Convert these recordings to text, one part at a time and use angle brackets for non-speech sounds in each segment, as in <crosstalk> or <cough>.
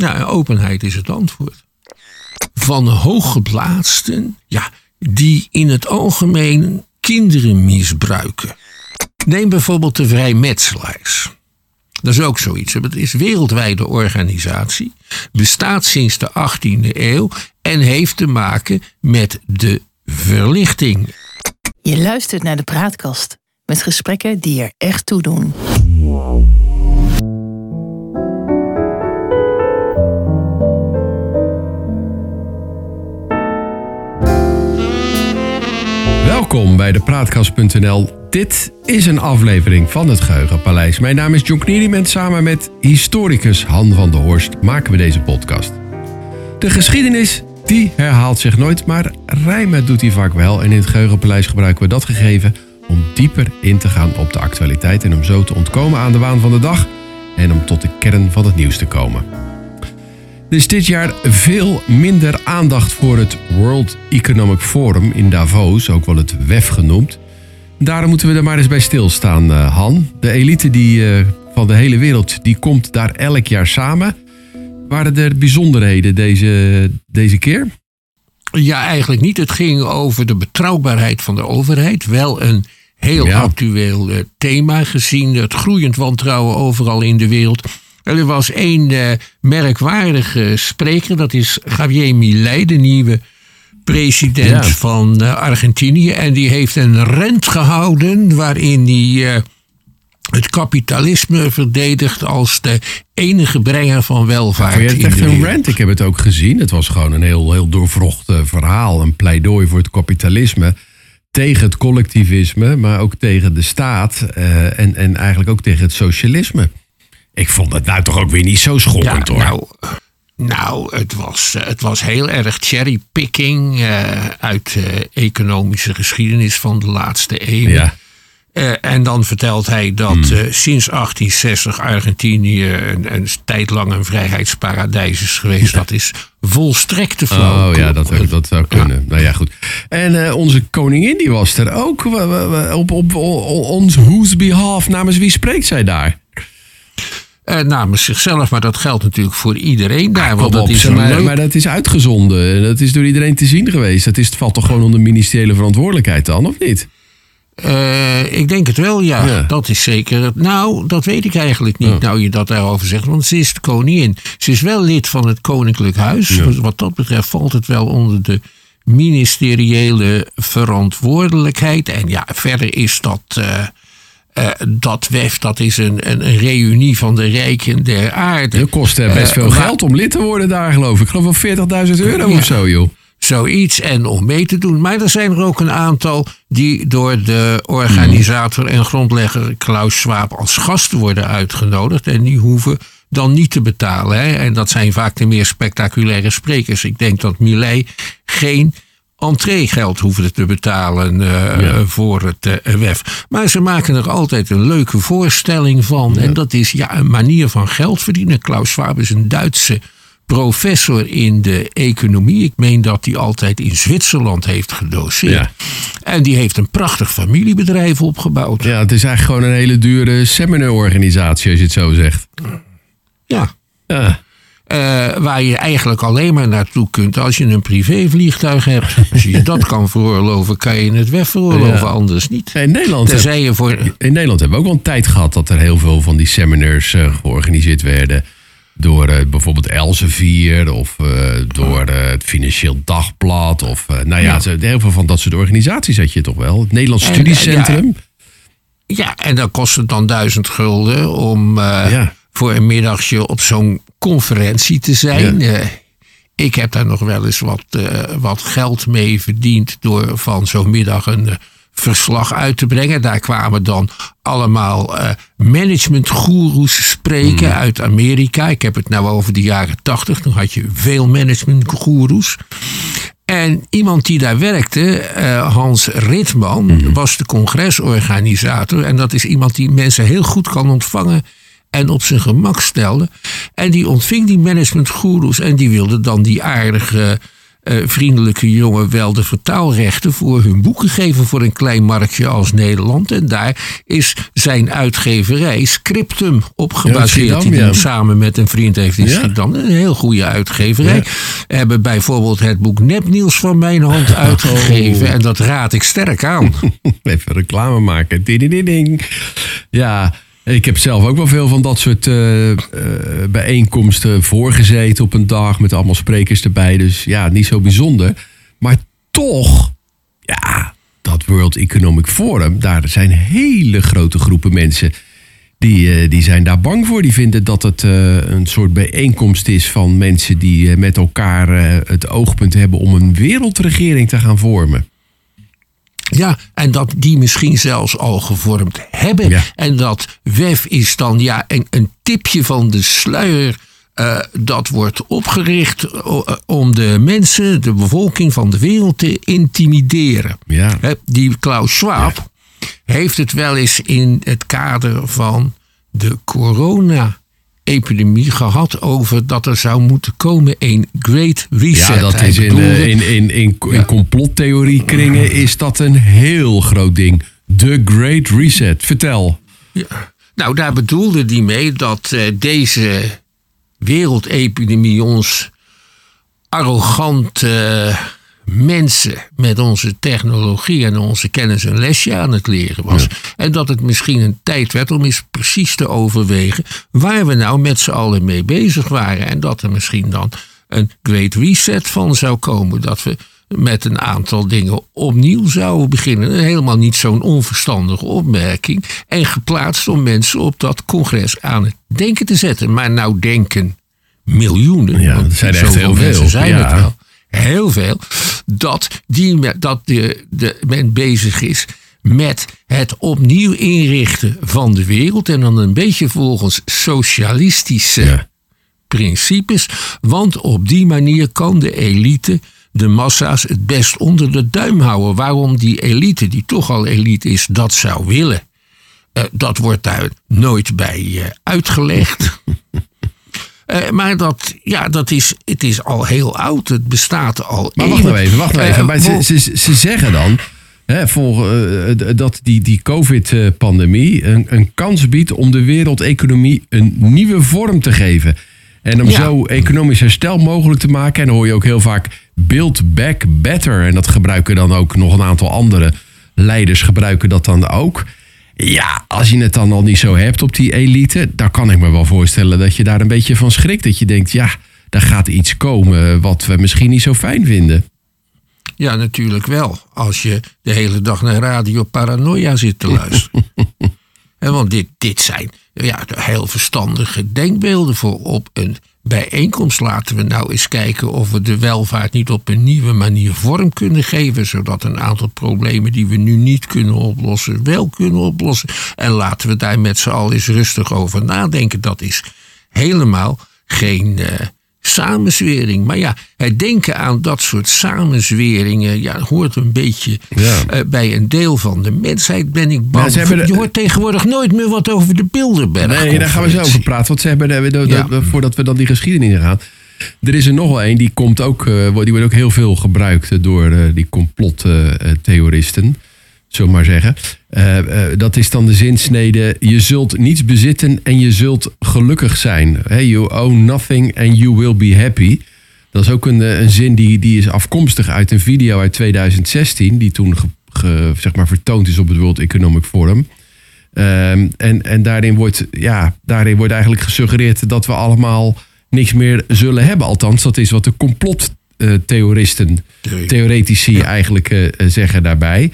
Ja, openheid is het antwoord. Van hooggeplaatsten, ja, die in het algemeen kinderen misbruiken. Neem bijvoorbeeld de vrijmetselaars. Dat is ook zoiets. Het is een wereldwijde organisatie, bestaat sinds de 18e eeuw en heeft te maken met de verlichting. Je luistert naar de praatkast met gesprekken die er echt toe doen. Welkom bij de Praatkast.nl. Dit is een aflevering van het Geheugenpaleis. Mijn naam is John Knieriem en samen met historicus Han van der Horst maken we deze podcast. De geschiedenis die herhaalt zich nooit, maar rijmen doet hij vaak wel. En in het Geheugenpaleis gebruiken we dat gegeven om dieper in te gaan op de actualiteit en om zo te ontkomen aan de waan van de dag en om tot de kern van het nieuws te komen. Er is dit jaar veel minder aandacht voor het World Economic Forum in Davos, ook wel het WEF genoemd. Daarom moeten we er maar eens bij stilstaan, eh, Han. De elite die, eh, van de hele wereld die komt daar elk jaar samen. Waren er bijzonderheden deze, deze keer? Ja, eigenlijk niet. Het ging over de betrouwbaarheid van de overheid. Wel een heel Ja. actueel eh, thema gezien het groeiend wantrouwen overal in de wereld. Er was één eh, merkwaardige spreker, dat is Javier Milei, de nieuwe president Ja. van eh, Argentinië. En die heeft een rent gehouden waarin hij eh, het kapitalisme verdedigt als de enige brenger van welvaart. Je echt de een rant? Ik heb het ook gezien. Het was gewoon een heel, heel doorvrocht verhaal. Een pleidooi voor het kapitalisme. Tegen het collectivisme, maar ook tegen de staat. en, en eigenlijk ook tegen het socialisme. Ik vond het nou toch ook weer niet zo schokkend hoor. Nou, nou het, was, eh, het was heel erg cherrypicking eh uit de economische geschiedenis van de laatste eeuw. ja. Eh, en dan vertelt hij dat Hmm. sinds 1860 Argentinië een, een tijd lang een vrijheidsparadijs is geweest. Dat is volstrekt te flauw. Oh ja, dat, dat zou kunnen. Nou ja, goed. En onze koningin die was er ook. We- we- we- Op, op, op ons whose behalf, namens wie spreekt zij daar? Eh, namens zichzelf, maar dat geldt natuurlijk voor iedereen daar. Want Kom dat op, is maar, leuk maar dat is uitgezonden. Dat is door iedereen te zien geweest. Dat is, het valt toch gewoon onder ministeriële verantwoordelijkheid dan, of niet? Eh, ik denk het wel, ja. Ja. Dat is zeker. Nou, dat weet ik eigenlijk niet, nou je dat daarover zegt. Want ze is de koningin. Ze is wel lid van het Koninklijk Huis. Dus Wat dat betreft valt het wel onder de ministeriële verantwoordelijkheid. En ja, verder is dat... eh, eh, dat WEF, dat is een, een, een reunie van de rijken der aarde. Het kost eh, best Eh, veel geld om lid te worden daar, geloof ik. Ik geloof wel 40.000 euro Ja. of zo, joh. zoiets en om mee te doen. Maar er zijn er ook een aantal die door de organisator en grondlegger Klaus Schwab als gast worden uitgenodigd. En die hoeven dan niet te betalen. Hè. En dat zijn vaak de meer spectaculaire sprekers. Ik denk dat Millet geen entreegeld hoefde te betalen eh, voor het eh, WEF. Maar ze maken er altijd een leuke voorstelling van. En dat is ja, een manier van geld verdienen. Klaus Schwab is een Duitse professor in de economie. Ik meen dat hij altijd in Zwitserland heeft gedoseerd. Ja. En die heeft een prachtig familiebedrijf opgebouwd. Ja, het is eigenlijk gewoon een hele dure seminarorganisatie, als je het zo zegt. Ja. Ja. Eh, waar je eigenlijk alleen maar naartoe kunt als je een privévliegtuig hebt. <laughs> Als je dat kan veroorloven, kan je het weg veroorloven, Ja. anders niet. In Nederland, Tenzij je voor... in Nederland hebben we ook wel een tijd gehad dat er heel veel van die seminars eh, georganiseerd werden. Door eh, bijvoorbeeld Elsevier of door het Financieel Dagblad. Of nou ja, heel veel van dat soort organisaties had je toch wel. Het Nederlands En, Studiecentrum. Ja, en dan kost het dan duizend gulden om voor een middagje op zo'n conferentie te zijn. Eh, ik heb daar nog wel eens wat, eh, wat geld mee verdiend door van zo'n middag een eh, verslag uit te brengen. Daar kwamen dan allemaal eh managementgoeroes spreken uit Amerika. Ik heb het nou over de jaren tachtig. Toen had je veel managementgoeroes. En iemand die daar werkte, Hans Ritman, was de congresorganisator. En dat is iemand die mensen heel goed kan ontvangen en op zijn gemak stellen. En die ontving die managementgoeroes en die wilde dan die aardige eh, vriendelijke jongen wel de vertaalrechten voor hun boeken geven voor een klein marktje als Nederland. En daar is zijn uitgeverij Scriptum op gebaseerd. Die ja. samen met een vriend heeft in Ja. Schiedam. Een heel goede uitgeverij. Hebben bijvoorbeeld het boek Nepnieuws van mijn hand <laughs> uitgegeven. Oh. En dat raad ik sterk aan. <laughs> Even reclame maken. Ding. Ja, ik heb zelf ook wel veel van dat soort eh, bijeenkomsten voorgezeten op een dag met allemaal sprekers erbij. Dus ja, niet zo bijzonder. Maar toch, ja, dat World Economic Forum, daar zijn hele grote groepen mensen. Die, eh, die zijn daar bang voor. Die vinden dat het een soort bijeenkomst is van mensen die met elkaar het oogpunt hebben om een wereldregering te gaan vormen. Ja, en dat die misschien zelfs al gevormd hebben. Ja. En dat WEF is dan ja, een, een tipje van de sluier. eh, dat wordt opgericht eh, om de mensen, de bevolking van de wereld te intimideren. Ja. Die Klaus Schwab heeft het wel eens in het kader van de corona-epidemie gehad over dat er zou moeten komen een Great Reset. Ja, dat is in, eh, in, in, in, in complottheoriekringen is dat een heel groot ding. The Great Reset. Vertel. Ja. Nou, daar bedoelde hij mee dat eh, deze wereldepidemie ons arrogante mensen met onze technologie en onze kennis een lesje aan het leren was. En dat het misschien een tijd werd om eens precies te overwegen waar we nou met z'n allen mee bezig waren. En dat er misschien dan een great reset van zou komen. Dat we met een aantal dingen opnieuw zouden beginnen. Helemaal niet zo'n onverstandige opmerking. En geplaatst om mensen op dat congres aan het denken te zetten. Maar nou denken miljoenen. Ja, dat zijn er echt heel veel, mensen zijn ja. het wel. Heel veel. Dat, die, dat de, de, men bezig is met het opnieuw inrichten van de wereld. En dan een beetje volgens socialistische Ja. principes. Want op die manier kan de elite de massa's het best onder de duim houden. Waarom die elite, die toch al elite is, dat zou willen. eh, dat wordt daar nooit bij eh, uitgelegd. <laughs> Eh, maar dat, ja, dat is, het is al heel oud. Het bestaat al Maar wacht nou even, wacht nou Eh, even. Maar ze, ze, ze zeggen dan hè, vol, eh, dat die, die COVID-pandemie een, een kans biedt om de wereldeconomie een nieuwe vorm te geven. En om Ja. zo economisch herstel mogelijk te maken. En dan hoor je ook heel vaak build back better. En dat gebruiken dan ook nog een aantal andere leiders gebruiken dat dan ook. Ja, als je het dan al niet zo hebt op die elite, dan kan ik me wel voorstellen dat je daar een beetje van schrikt. Dat je denkt, ja, daar gaat iets komen wat we misschien niet zo fijn vinden. Ja, natuurlijk wel. Als je de hele dag naar Radio Paranoia zit te luisteren. <laughs> Hè, want dit, dit zijn ja, heel verstandige denkbeelden voor op een bijeenkomst. Laten we nou eens kijken of we de welvaart niet op een nieuwe manier vorm kunnen geven. Zodat een aantal problemen die we nu niet kunnen oplossen, wel kunnen oplossen. En laten we daar met z'n allen eens rustig over nadenken. Dat is helemaal geen eh, samenzwering. Maar ja, het denken aan dat soort samenzweringen ja, hoort een beetje Ja. eh, bij een deel van de mensheid, ben ik bang. Ja, de- Je hoort tegenwoordig nooit meer wat over de Bilderberg. Nee, daar gaan we zo over praten. Want ze hebben, de- Ja. voordat we dan die geschiedenis in gaan. Er is er nog wel een, die, komt ook, eh, wordt- die wordt ook heel veel gebruikt door eh, die complottheoristen. Zullen we maar zeggen. Eh, eh, dat is dan de zinsnede. Je zult niets bezitten en je zult gelukkig zijn. Hey, you own nothing and you will be happy. Dat is ook een, eh, een zin die, die is afkomstig uit een video uit 2016. Die toen ge- ge- zeg maar vertoond is op het World Economic Forum. Ehm, en en daarin, wordt, ja, daarin wordt eigenlijk gesuggereerd dat we allemaal niks meer zullen hebben. Althans, dat is wat de complottheoristen, theoretici eigenlijk zeggen daarbij.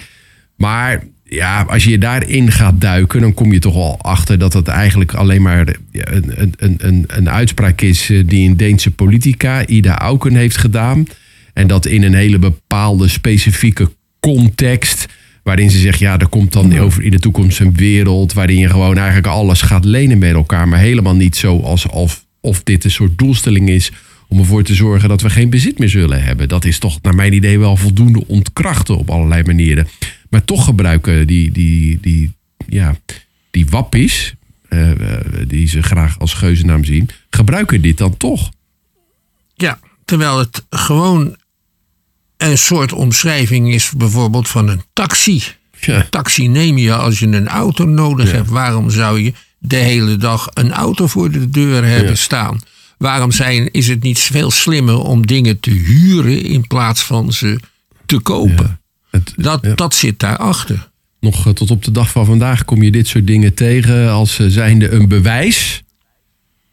Maar ja, als je daarin gaat duiken, dan kom je toch wel achter dat het eigenlijk alleen maar een, een- een, een, een uitspraak is eh, die een Deense politica, Ida Auken, heeft gedaan. En dat in een hele bepaalde specifieke context. Waarin ze zegt, ja, er komt dan over in de toekomst een wereld. waarin je gewoon eigenlijk alles gaat lenen met elkaar. Maar helemaal niet zo alsof of dit een soort doelstelling is. om ervoor te zorgen dat we geen bezit meer zullen hebben. Dat is toch, naar mijn idee, wel voldoende ontkrachten op allerlei manieren. Maar toch gebruiken die, die, die, ja, die wappies. eh, eh, die ze graag als geuzennaam zien. gebruiken dit dan toch. Ja, terwijl het gewoon een soort omschrijving is bijvoorbeeld van een taxi. Ja. Taxi neem je als je een auto nodig hebt. Waarom zou je de hele dag een auto voor de deur hebben Ja. staan? Waarom zijn, is het niet veel slimmer om dingen te huren in plaats van ze te kopen? Dat, ja. dat zit daarachter. Nog eh, tot op de dag van vandaag kom je dit soort dingen tegen als eh, zijnde een bewijs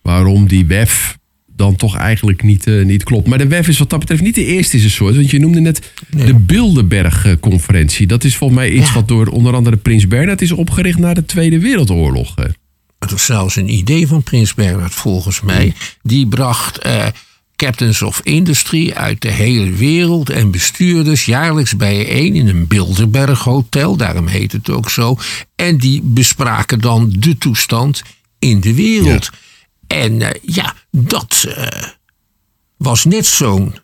waarom die WEF dan toch eigenlijk niet, eh, niet klopt. Maar de WEF is wat dat betreft niet de eerste soort. Want je noemde net de Bilderberg-conferentie. Dat is volgens mij iets Ja. wat door onder andere Prins Bernhard is opgericht na de Tweede Wereldoorlog. Het was zelfs een idee van Prins Bernhard volgens mij. Die bracht captains of industry uit de hele wereld en bestuurders jaarlijks bijeen in een Bilderberg hotel. Daarom heet het ook zo. En die bespraken dan de toestand in de wereld. En eh, ja, dat eh, was net zo'n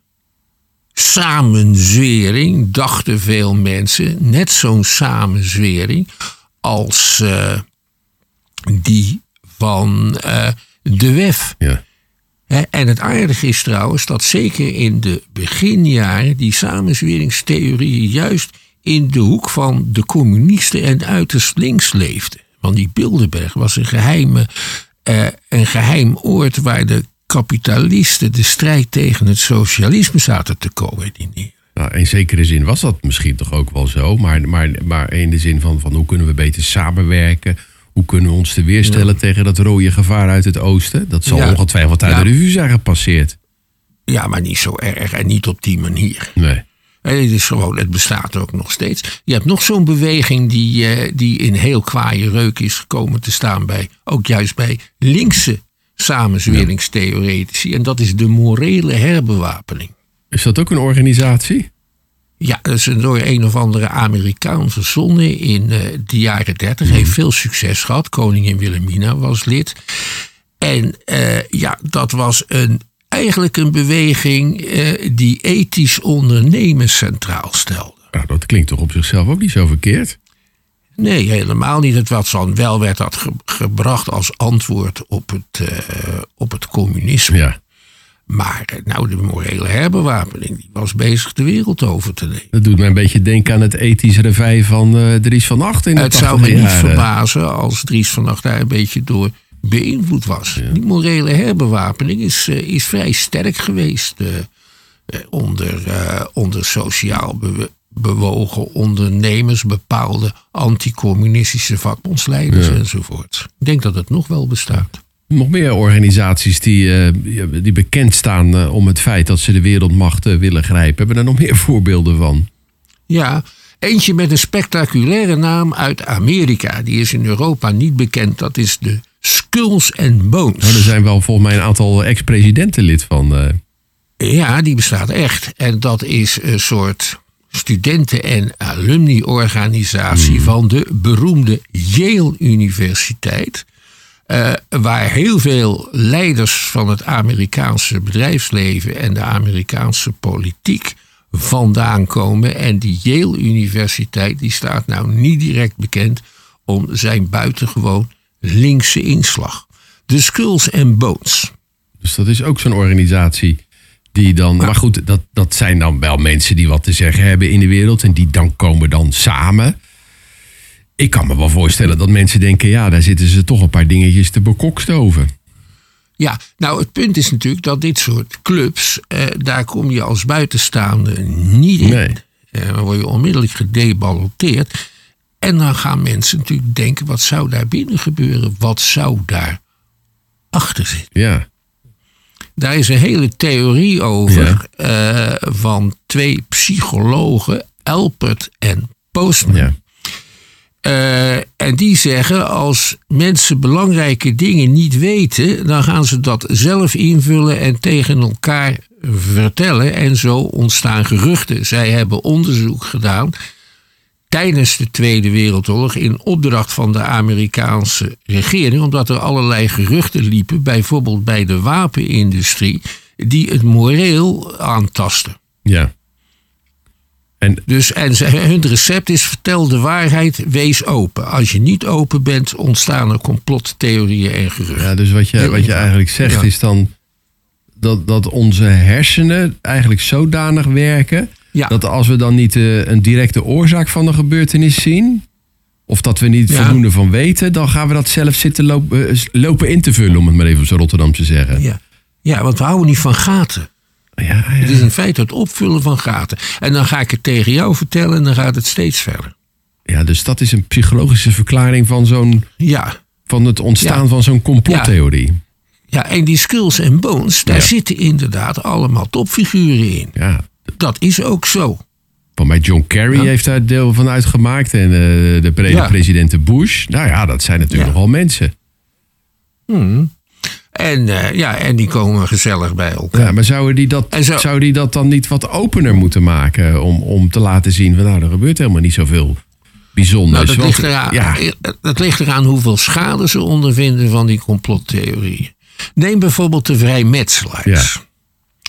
samenzwering, dachten veel mensen. Net zo'n samenzwering als eh, die van de WEF. Ja. En het aardige is trouwens dat zeker in de beginjaren die samenzweringstheorieën juist in de hoek van de communisten en uiterst links leefden. Want die Bilderberg was een, geheime, eh, een geheim oord waar de kapitalisten de strijd tegen het socialisme zaten te coördineren. Nou, in zekere zin was dat misschien toch ook wel zo. Maar, maar, maar in de zin van, van hoe kunnen we beter samenwerken? Hoe kunnen we ons te weerstellen tegen dat rode gevaar uit het oosten? Dat zal Ja. ongetwijfeld uit Ja. de revue zijn gepasseerd. Ja, maar niet zo erg en niet op die manier. Nee. En het is gewoon, het bestaat ook nog steeds. Je hebt nog zo'n beweging die, eh, die in heel kwaaie reuk is gekomen te staan bij, ook juist bij linkse samenzweringstheoretici. En dat is de morele herbewapening. Is dat ook een organisatie? Ja, dat is een door een of andere Amerikaan verzonnen in eh, de jaren dertig. Heeft veel succes gehad. Koningin Wilhelmina was lid. En eh, ja, dat was een, eigenlijk een beweging eh, die ethisch ondernemen centraal stelde. Nou, dat klinkt toch op zichzelf ook niet zo verkeerd? Nee, helemaal niet. Het was dan wel werd dat ge- gebracht als antwoord op het, op het communisme. Ja. Maar eh, nou, de morele herbewapening die was bezig de wereld over te nemen. Dat doet mij een beetje denken aan het ethisch revij van eh Dries van Acht in de Het zou me 80e niet verbazen als Dries van Acht daar een beetje door beïnvloed was. Die morele herbewapening is, eh, is vrij sterk geweest onder, onder sociaal bewogen ondernemers, bepaalde anticommunistische vakbondsleiders enzovoort. Ik denk dat het nog wel bestaat. Nog meer organisaties die, eh, die bekend staan eh, om het feit dat ze de wereldmacht eh, willen grijpen. Hebben daar nog meer <laughs> voorbeelden van? Ja, eentje met een spectaculaire naam uit Amerika. Die is in Europa niet bekend. Dat is de Skulls and Bones. Nou, er zijn wel volgens mij een aantal ex-presidenten lid van. Ja, die bestaat echt. En dat is een soort studenten- en alumni-organisatie van de beroemde Yale Universiteit. Eh, waar heel veel leiders van het Amerikaanse bedrijfsleven en de Amerikaanse politiek vandaan komen. En die Yale Universiteit die staat nou niet direct bekend om zijn buitengewoon linkse inslag. De Skulls and Bones. dus dat is ook zo'n organisatie die dan. Maar goed, dat, dat zijn dan wel mensen die wat te zeggen hebben in de wereld. En die dan komen dan samen. Ik kan me wel voorstellen dat mensen denken: ja, daar zitten ze toch een paar dingetjes te bekokstoven. Ja, nou het punt is natuurlijk dat dit soort clubs, eh, daar kom je als buitenstaande niet in. Nee. Eh, dan word je onmiddellijk gedeballoteerd. En dan gaan mensen natuurlijk denken, wat zou daar binnen gebeuren? Wat zou daar achter zitten? Ja, Daar is een hele theorie over eh, van twee psychologen, Elpert en Postman. ja. Eh, en die zeggen als mensen belangrijke dingen niet weten, dan gaan ze dat zelf invullen en tegen elkaar vertellen. En zo ontstaan geruchten. Zij hebben onderzoek gedaan tijdens de Tweede Wereldoorlog in opdracht van de Amerikaanse regering, omdat er allerlei geruchten liepen, bijvoorbeeld bij de wapenindustrie, die het moreel aantasten. ja. En Dus, en ze- hun recept is: vertel de waarheid, wees open. Als je niet open bent, ontstaan er complottheorieën en geruchten. Ja, dus wat je, wat je eigenlijk zegt Ja. is dan dat, dat onze hersenen eigenlijk zodanig werken Ja. Dat als we dan niet eh, een directe oorzaak van de gebeurtenis zien, of dat we niet Ja. voldoende van weten, dan gaan we dat zelf zitten lopen, eh, lopen in te vullen, om het maar even op zijn Rotterdam te zeggen. Ja. ja, want we houden niet van gaten. Ja, ja. Het is in feite het opvullen van gaten. En dan ga ik het tegen jou vertellen en dan gaat het steeds verder. ja, dus dat is een psychologische verklaring van, zo'n, Ja, van het ontstaan Ja. van zo'n complottheorie. ja en die skulls en bones, daar zitten inderdaad allemaal topfiguren in. Ja, Dat is ook zo. Van mij John Kerry heeft daar deel van uitgemaakt. En eh, de Ja. president Bush. Nou ja, dat zijn natuurlijk nogal mensen. En, eh, ja, en die komen gezellig bij elkaar. Ja, maar zouden die, dat, zo- zou die dat dan niet wat opener moeten maken? Om, om te laten zien, van, nou, er gebeurt helemaal niet zoveel bijzonders. Nou, dat, ligt eraan, ja, dat ligt eraan hoeveel schade ze ondervinden van die complottheorieën. Neem bijvoorbeeld de vrijmetselaars. Ja.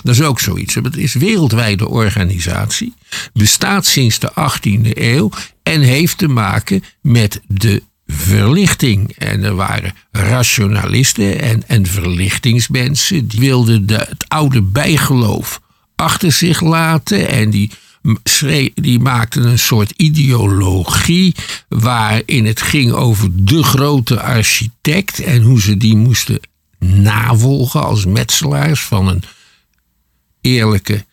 Dat is ook zoiets. Het is een wereldwijde organisatie. Bestaat sinds de 18e eeuw. En heeft te maken met de verlichting. En er waren rationalisten en, en verlichtingsmensen. Die wilden de, het oude bijgeloof achter zich laten. En die, die maakten een soort ideologie. waarin het ging over de grote architect. En hoe ze die moesten navolgen als metselaars van een eerlijke,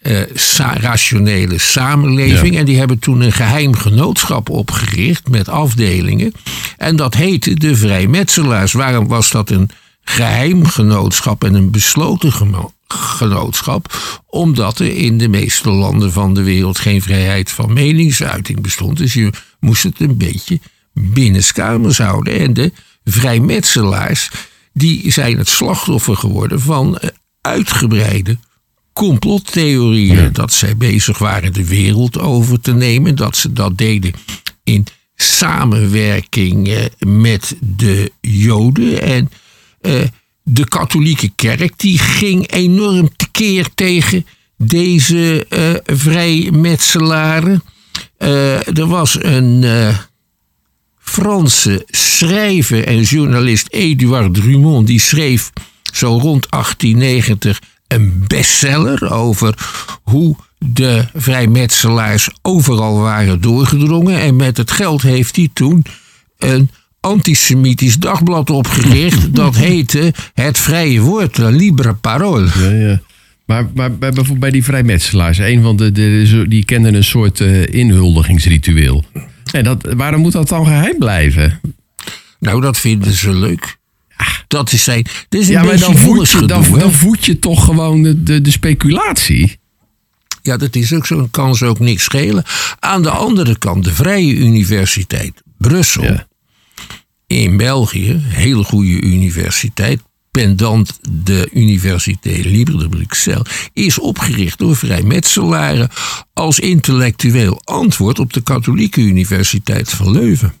eh, sa- rationele samenleving. Ja. En die hebben toen een geheim genootschap opgericht met afdelingen. En dat heette de Vrijmetselaars. Waarom was dat een geheim genootschap en een besloten geno- genootschap? Omdat er in de meeste landen van de wereld geen vrijheid van meningsuiting bestond. Dus je moest het een beetje binnenskamers houden. En de vrijmetselaars die zijn het slachtoffer geworden van eh, uitgebreide complottheorieën. Dat zij bezig waren de wereld over te nemen. Dat ze dat deden in samenwerking eh, met de Joden. En eh, de katholieke kerk die ging enorm tekeer tegen deze eh vrijmetselaren. Er was een Franse schrijver en journalist Edouard Drummond. Die schreef zo rond 1890 een bestseller over hoe de vrijmetselaars overal waren doorgedrongen. En met het geld heeft hij toen een antisemitisch dagblad opgericht. <laughs> dat heette Het Vrije Woord, La Libre Parole. ja, ja. Maar, maar bij, bijvoorbeeld bij die vrijmetselaars, een van de, de, die kenden een soort eh, inhuldigingsritueel. En dat, waarom moet dat dan geheim blijven? Nou, dat vinden ze leuk. Dat is zijn. Dit is een Ja, maar dan voed, je, dan, voed je toch gewoon de, de, de speculatie. Ja, dat is ook zo. Dan kan ze ook niks schelen. Aan de andere kant, de Vrije Universiteit Brussel. Ja. In België, een hele goede universiteit. Pendant de Université Libre de Bruxelles. Is opgericht door vrijmetselaren. Als intellectueel antwoord op de Katholieke Universiteit van Leuven.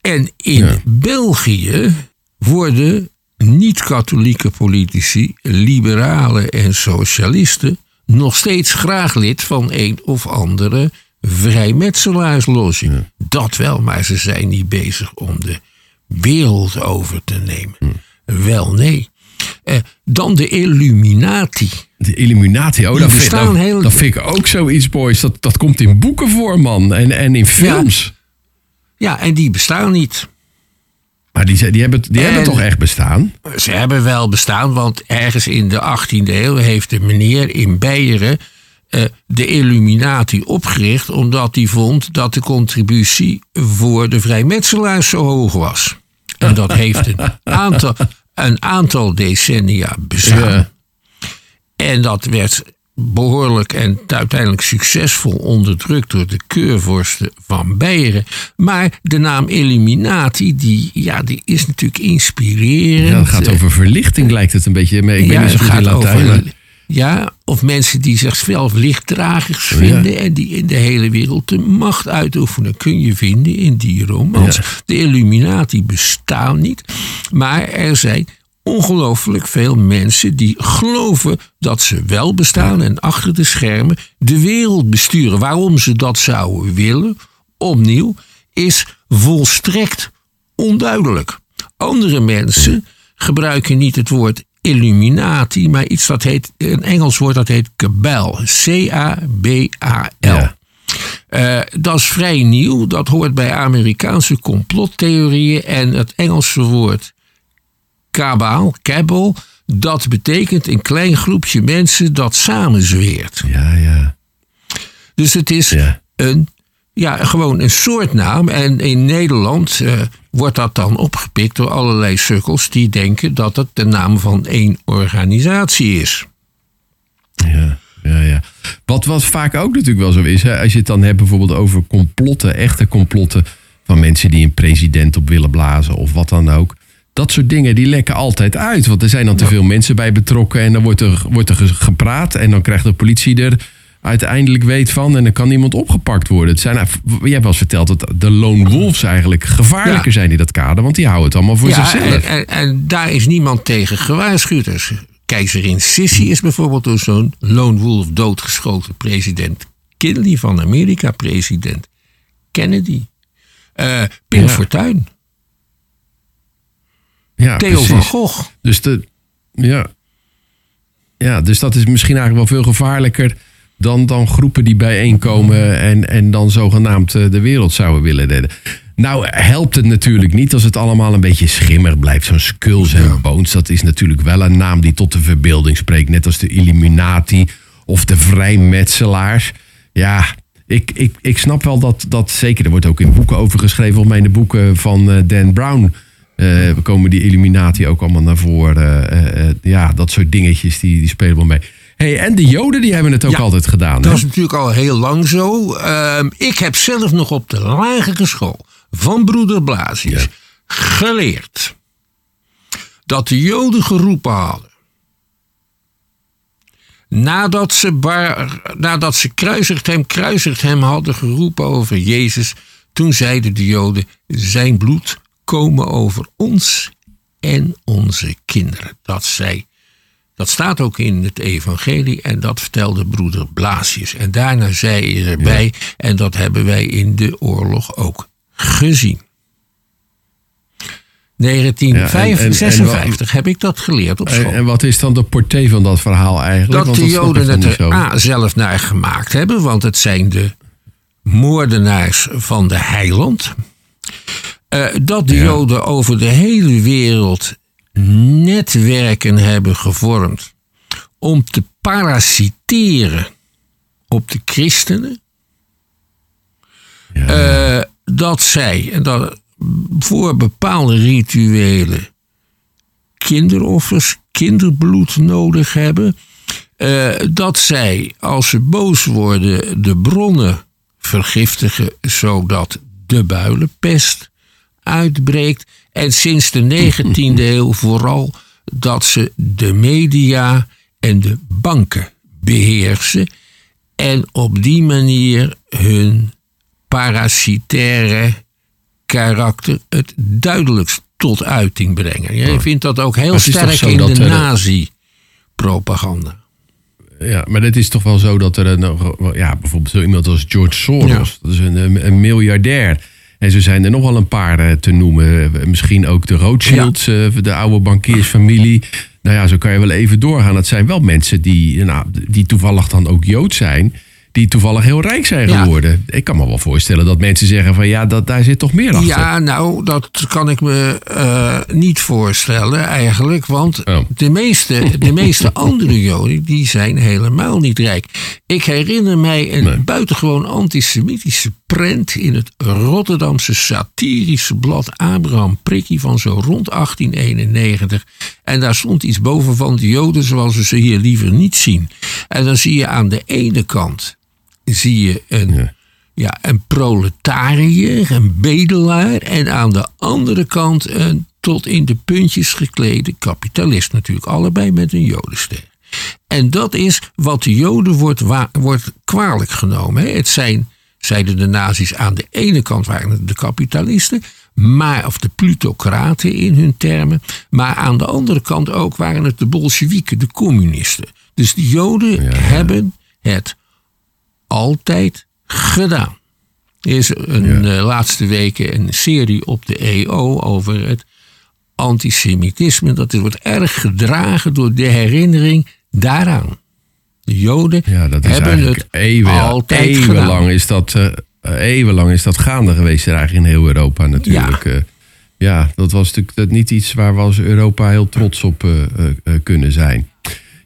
En in Ja. België worden niet-katholieke politici, liberalen en socialisten nog steeds graag lid van een of andere vrijmetselaarsloge. Dat wel, maar ze zijn niet bezig om de wereld over te nemen. Wel nee. Eh, dan de Illuminati. De Illuminati, oh, Die dat vind, bestaan dat, heel- dat vind ik ook zoiets, boys. Dat, dat komt in boeken voor, man. En, en in films. Ja, en die bestaan niet. Maar die, die, hebben, die hebben En- toch echt bestaan? Ze hebben wel bestaan, want ergens in de 18e eeuw heeft de meneer in Beieren eh, de Illuminati opgericht, omdat hij vond dat de contributie voor de vrijmetselaars zo hoog was. En dat heeft een <laughs> aantal, een aantal decennia bestaan. Ja. En dat werd behoorlijk en uiteindelijk succesvol onderdrukt door de keurvorsten van Beieren. Maar de naam Illuminati, die, ja, die is natuurlijk inspirerend. Ja, het gaat over verlichting, lijkt het een beetje. Maar ik ben Ja, niet zo goed in Latijn. over- maar- Ja, of mensen die zichzelf lichtdragers vinden en die in de hele wereld de macht uitoefenen, kun je vinden in die romans. Ja. De Illuminati bestaan niet, maar er zijn ongelooflijk veel mensen die geloven dat ze wel bestaan en achter de schermen de wereld besturen. Waarom ze dat zouden willen, opnieuw, is volstrekt onduidelijk. Andere mensen gebruiken niet het woord Illuminati, maar iets dat heet, een Engels woord dat heet Cabal. C-A-B-A-L. Ja. Eh, dat is vrij nieuw. Dat hoort bij Amerikaanse complottheorieën. En het Engelse woord kabaal, cabal, dat betekent een klein groepje mensen dat samenzweert. Ja, ja. Dus het is Ja. een, ja, gewoon een soortnaam. En in Nederland eh, wordt dat dan opgepikt door allerlei sukkels die denken dat het de naam van één organisatie is. Ja, ja, ja. Wat, wat vaak ook natuurlijk wel zo is, hè, als je het dan hebt bijvoorbeeld over complotten, echte complotten van mensen die een president op willen blazen of wat dan ook. Dat soort dingen die lekken altijd uit. Want er zijn dan te veel mensen bij betrokken en dan wordt er, wordt er ge- gepraat en dan krijgt de politie er uiteindelijk weet van en dan kan iemand opgepakt worden. Het zijn, je hebt wel eens verteld dat de lone wolves eigenlijk gevaarlijker Ja. zijn in dat kader, want die houden het allemaal voor Ja, zichzelf. en, en, en daar is niemand tegen gewaarschuwd. Dus keizerin Sissi is bijvoorbeeld door zo'n lone wolf doodgeschoten president. Kennedy van Amerika, president Kennedy. Eh Pim Ja. Fortuyn, ja, Theo precies. van Gogh. Dus, de, ja. Ja, dus dat is misschien eigenlijk wel veel gevaarlijker dan, dan groepen die bijeenkomen en, en dan zogenaamd eh, de wereld zouden willen redden. Nou helpt het natuurlijk niet als het allemaal een beetje schimmig blijft. Zo'n Skulls en Bones, dat is natuurlijk wel een naam die tot de verbeelding spreekt. Net als de Illuminati of de vrijmetselaars. Ja, ik, ik, ik snap wel dat, dat zeker, er wordt ook in boeken over geschreven. Volgens mij in de boeken van eh, Dan Brown eh, komen die Illuminati ook allemaal naar voren. Eh, eh, ja, dat soort dingetjes, die, die spelen wel mee. Hey, en de Joden, die hebben het ook Ja, altijd gedaan. Dat hè? is natuurlijk al heel lang zo. Ehm, ik heb zelf nog op de lagere school van broeder Blasius Ja. geleerd dat de Joden geroepen hadden. Nadat ze, bar, nadat ze kruisigt hem, kruisigt hem hadden geroepen over Jezus, toen zeiden de Joden: Zijn bloed komen over ons en onze kinderen. Dat zei dat staat ook in het evangelie en dat vertelde broeder Blasius. En daarna zei hij erbij, en dat hebben wij in de oorlog ook gezien. 1956 heb ik dat geleerd op school. En, wat is dan de portée van dat verhaal eigenlijk? dat Want de Joden het er. A, zelf naar gemaakt hebben, want het zijn de moordenaars van de heiland. Eh, dat de Ja. Joden over de hele wereld netwerken hebben gevormd om te parasiteren op de christenen. Ja. Eh, dat zij en dat voor bepaalde rituelen kinderoffers, kinderbloed nodig hebben. Eh, dat zij, als ze boos worden, de bronnen vergiftigen zodat de builenpest uitbreekt. En sinds de 19e eeuw vooral dat ze de media en de banken beheersen. En op die manier hun parasitaire karakter het duidelijkst tot uiting brengen. Je vindt dat ook heel sterk in de nazi-propaganda. Ja, maar het is toch wel zo dat er ja, bijvoorbeeld zo iemand als George Soros, Ja. dat is een, een miljardair. En zo zijn er nog wel een paar eh, te noemen. Eh, Misschien ook de Rothschilds, eh, de oude bankiersfamilie. Nou ja, zo kan je wel even doorgaan. Het zijn wel mensen die, nou, die toevallig dan ook Jood zijn. Die toevallig heel rijk zijn Ja. geworden. Ik kan me wel voorstellen dat mensen zeggen van ja, dat, daar zit toch meer achter. Ja, nou, dat kan ik me niet voorstellen eigenlijk. Want Oh. de, meeste, de meeste <laughs> andere Joden die zijn helemaal niet rijk. Ik herinner mij een Nee. buitengewoon antisemitische prent in het Rotterdamse satirische blad Abraham Prikkie van zo rond 1891. En daar stond iets boven van de Joden zoals we ze hier liever niet zien. En dan zie je aan de ene kant zie je een Ja. ja, een proletariër, een bedelaar. En aan de andere kant een tot in de puntjes geklede kapitalist. Natuurlijk allebei met een jodenster. En dat is wat de joden wordt, wordt kwalijk genomen. hè. Het zijn, zeiden de nazi's, aan de ene kant waren het de kapitalisten. Maar, of de plutocraten in hun termen. Maar aan de andere kant ook waren het de bolsjewieken, de communisten. Dus de joden hebben het altijd gedaan. Er is een eh, laatste weken een serie op de EO over het antisemitisme. Dat wordt erg gedragen door de herinnering daaraan. De Joden Ja, dat is hebben het eeuwen, altijd eeuwenlang gedaan. is dat, eh, eeuwenlang is dat gaande geweest eigenlijk in heel Europa natuurlijk. Ja, ja dat was natuurlijk dat niet iets waar we als Europa heel trots op eh, eh, eh, kunnen zijn.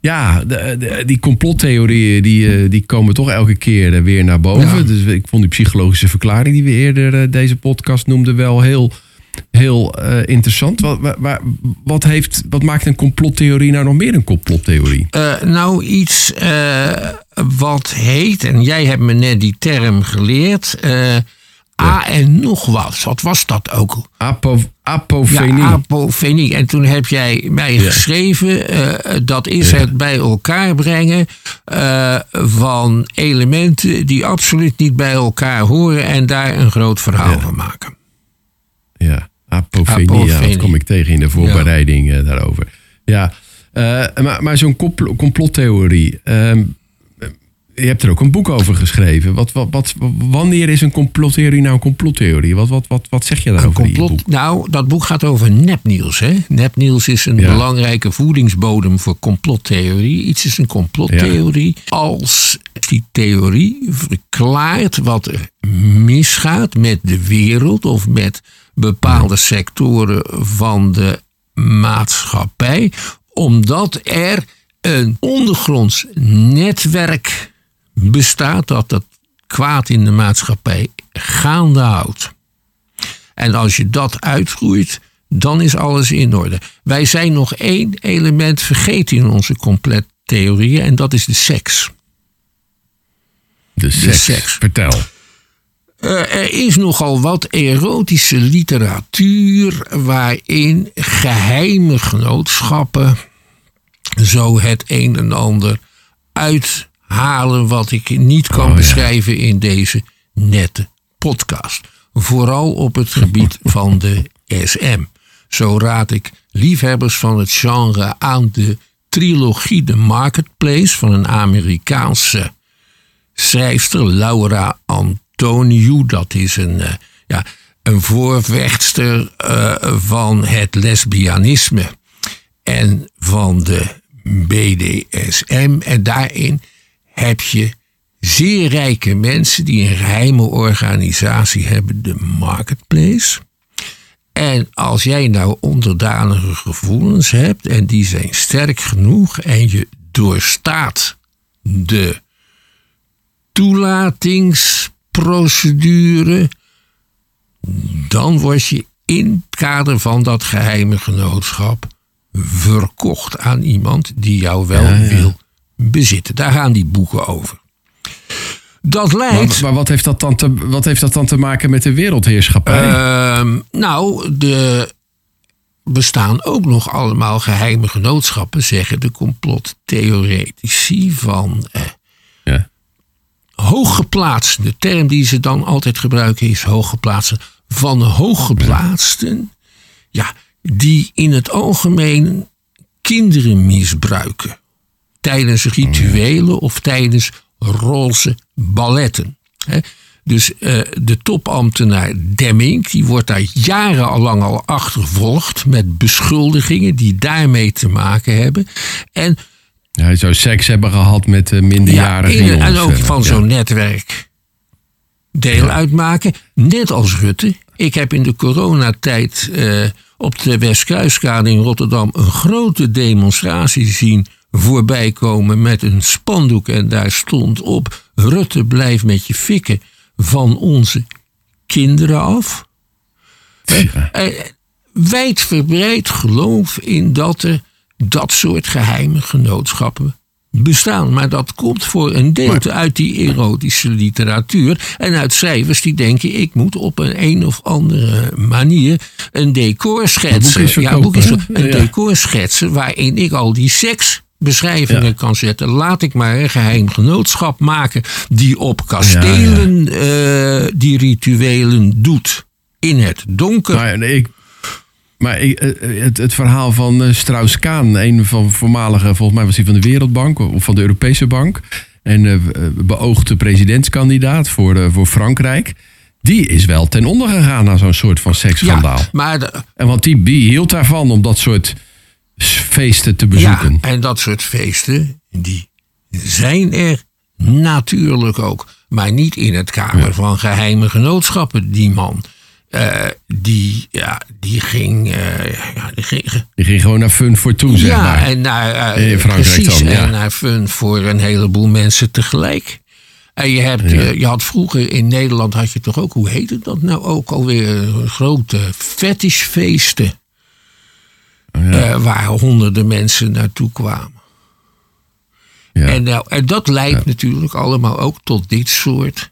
Ja, de, de- die complottheorieën die, eh, die komen toch elke keer eh, weer naar boven. Ja. Dus ik vond die psychologische verklaring die we eerder eh, deze podcast noemden wel heel, heel eh, interessant. Wat, wa- wa- wat, heeft, wat maakt een complottheorie nou nog meer een complottheorie? Eh, nou, iets eh, wat heet, en jij hebt me net die term geleerd. A en nog wat. Wat was dat ook? Apo, apofenie. Ja, apofenie. En toen heb jij mij geschreven, dat is het bij elkaar brengen van elementen die absoluut niet bij elkaar horen en daar een groot verhaal van maken. Ja, Apofenie. dat kom ik tegen in de voorbereiding eh, daarover. Ja, eh, maar, maar zo'n compl- complottheorie. ehm, je hebt er ook een boek over geschreven. Wat, wat, wat, wanneer is een complottheorie nou een complottheorie? Wat, wat, wat, wat zeg je daarover in boek? Complot, nou, dat boek gaat over nepnieuws. Hè? Nepnieuws is een Ja. belangrijke voedingsbodem voor complottheorie. Iets is een complottheorie als die theorie verklaart wat er misgaat met de wereld of met bepaalde sectoren van de maatschappij, omdat er een ondergronds netwerk bestaat dat dat kwaad in de maatschappij gaande houdt. En als je dat uitgroeit, dan is alles in orde. Wij zijn nog één element vergeten in onze complettheorieën en dat is de seks. De seks. seks. Vertel. Eh, er is nogal wat erotische literatuur waarin geheime genootschappen zo het een en ander uithalen wat ik niet kan ja. beschrijven in deze nette podcast. Vooral op het gebied <laughs> van de SM. Zo raad ik liefhebbers van het genre aan de trilogie The Marketplace van een Amerikaanse schrijfster Laura Antoniou. Dat is een, eh, ja, een voorvechtster eh, van het lesbianisme en van de BDSM. En daarin heb je zeer rijke mensen die een geheime organisatie hebben, de Marketplace. En als jij nou onderdanige gevoelens hebt en die zijn sterk genoeg en je doorstaat de toelatingsprocedure, dan word je in het kader van dat geheime genootschap verkocht aan iemand die jou wel wil bezitten. Daar gaan die boeken over. Dat leidt. Maar, maar wat, heeft dat dan te, wat heeft dat dan te maken met de wereldheerschappij? Ehm, nou, de bestaan ook nog allemaal geheime genootschappen, zeggen de complottheoretici van eh. Hooggeplaatsten. De term die ze dan altijd gebruiken is hooggeplaatsten. Van hooggeplaatsten, ja, die in het algemeen kinderen misbruiken. Tijdens rituelen of tijdens roze balletten. Dus eh, de topambtenaar Demming, die wordt daar jarenlang al achtervolgd met beschuldigingen die daarmee te maken hebben. En hij zou seks hebben gehad met eh, minderjarige in- jongens. En ook eh, van ja. zo'n netwerk deel uitmaken. Net als Rutte. Ik heb in de coronatijd eh, op de Westkruiskade in Rotterdam een grote demonstratie zien voorbij komen met een spandoek. En daar stond op: Rutte, blijf met je fikken van onze kinderen af. Eh, wijdverbreid geloof in dat er dat soort geheime genootschappen bestaan. Maar dat komt voor een deel uit die erotische literatuur en uit schrijvers die denken: ik moet op een een of andere manier een decor schetsen. ja, boek is hè? een Ja. decor schetsen waarin ik al die seksbeschrijvingen Ja. kan zetten. Laat ik maar een geheim genootschap maken die op kastelen eh, die rituelen doet. In het donker. Maar, nee, ik, maar ik, eh, het, het verhaal van eh, Strauss-Kaan, een van voormalige, volgens mij was hij van de Wereldbank of van de Europese Bank. En eh, beoogde presidentskandidaat voor, eh, voor Frankrijk. die is wel ten onder gegaan na zo'n soort van seksschandaal. Ja, maar de- En want die, die hield daarvan om dat soort feesten te bezoeken. Ja, en dat soort feesten, die zijn er natuurlijk ook. Maar niet in het kader van geheime genootschappen, die man. Eh, die, ja, die ging... eh, ja, die ging Die ging gewoon naar Fun voor toe, zeg ja, maar. en naar, In Frankrijk precies, dan, ja. en naar fun voor een heleboel mensen tegelijk. En je, hebt, je had vroeger in Nederland, had je toch ook, hoe heette dat nou ook alweer, grote fetishfeesten. eh, waar honderden mensen naartoe kwamen. Ja, En, nou, en dat leidt natuurlijk allemaal ook tot dit soort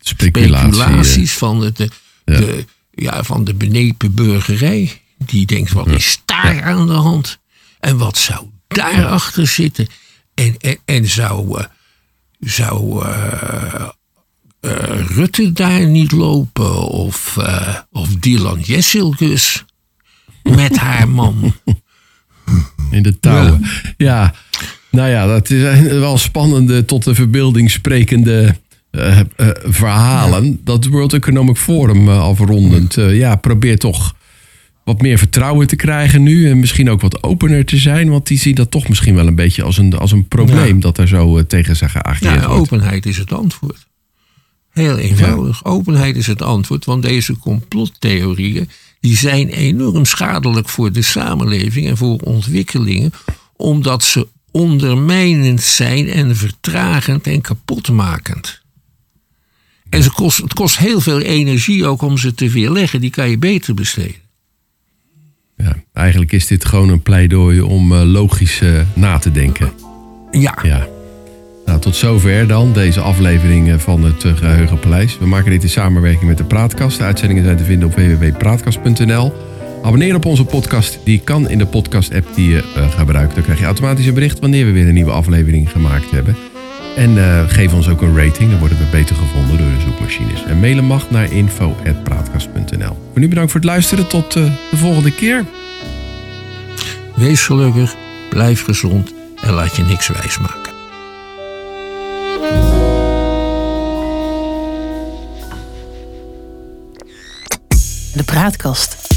speculatie. eh. speculaties van de, de, de, ja, van de benepen burgerij. Die denkt, wat is daar aan de hand? En wat zou daarachter zitten? En, en, en zou, eh, zou eh, eh, Rutte daar niet lopen? Of, of Dylan Jessilgus met haar man? <laughs> In de touwen. Ja. nou ja, dat is wel spannende tot de verbeelding sprekende eh, eh, verhalen. Dat World Economic Forum eh, afrondend. ja, probeert toch wat meer vertrouwen te krijgen nu. En misschien ook wat opener te zijn. Want die zien dat toch misschien wel een beetje als een, als een probleem. Ja. Dat er zo tegen ze geageerd Ja, wordt. openheid is het antwoord. Heel eenvoudig. Openheid is het antwoord, want deze complottheorieën die zijn enorm schadelijk voor de samenleving en voor ontwikkelingen, omdat ze ondermijnend zijn en vertragend en kapotmakend. En ze kost, het kost heel veel energie ook om ze te weerleggen, die kan je beter besteden. Ja, eigenlijk is dit gewoon een pleidooi om eh, logisch eh, na te denken. Ja, Ja. Nou, tot zover dan deze aflevering eh, van het eh, Geheugenpaleis. We maken dit in samenwerking met de Praatkast. De uitzendingen zijn te vinden op www.praatkast.nl. Abonneer op onze podcast. Die kan in de podcast-app die je gebruikt. Dan krijg je automatisch een bericht wanneer we weer een nieuwe aflevering gemaakt hebben. En eh, geef ons ook een rating. Dan worden we beter gevonden door de zoekmachines. En mailen mag naar info.praatkast.nl. Voor nu bedankt voor het luisteren. Tot eh, de volgende keer. wees gelukkig, blijf gezond en laat je niks wijsmaken. De praatkast.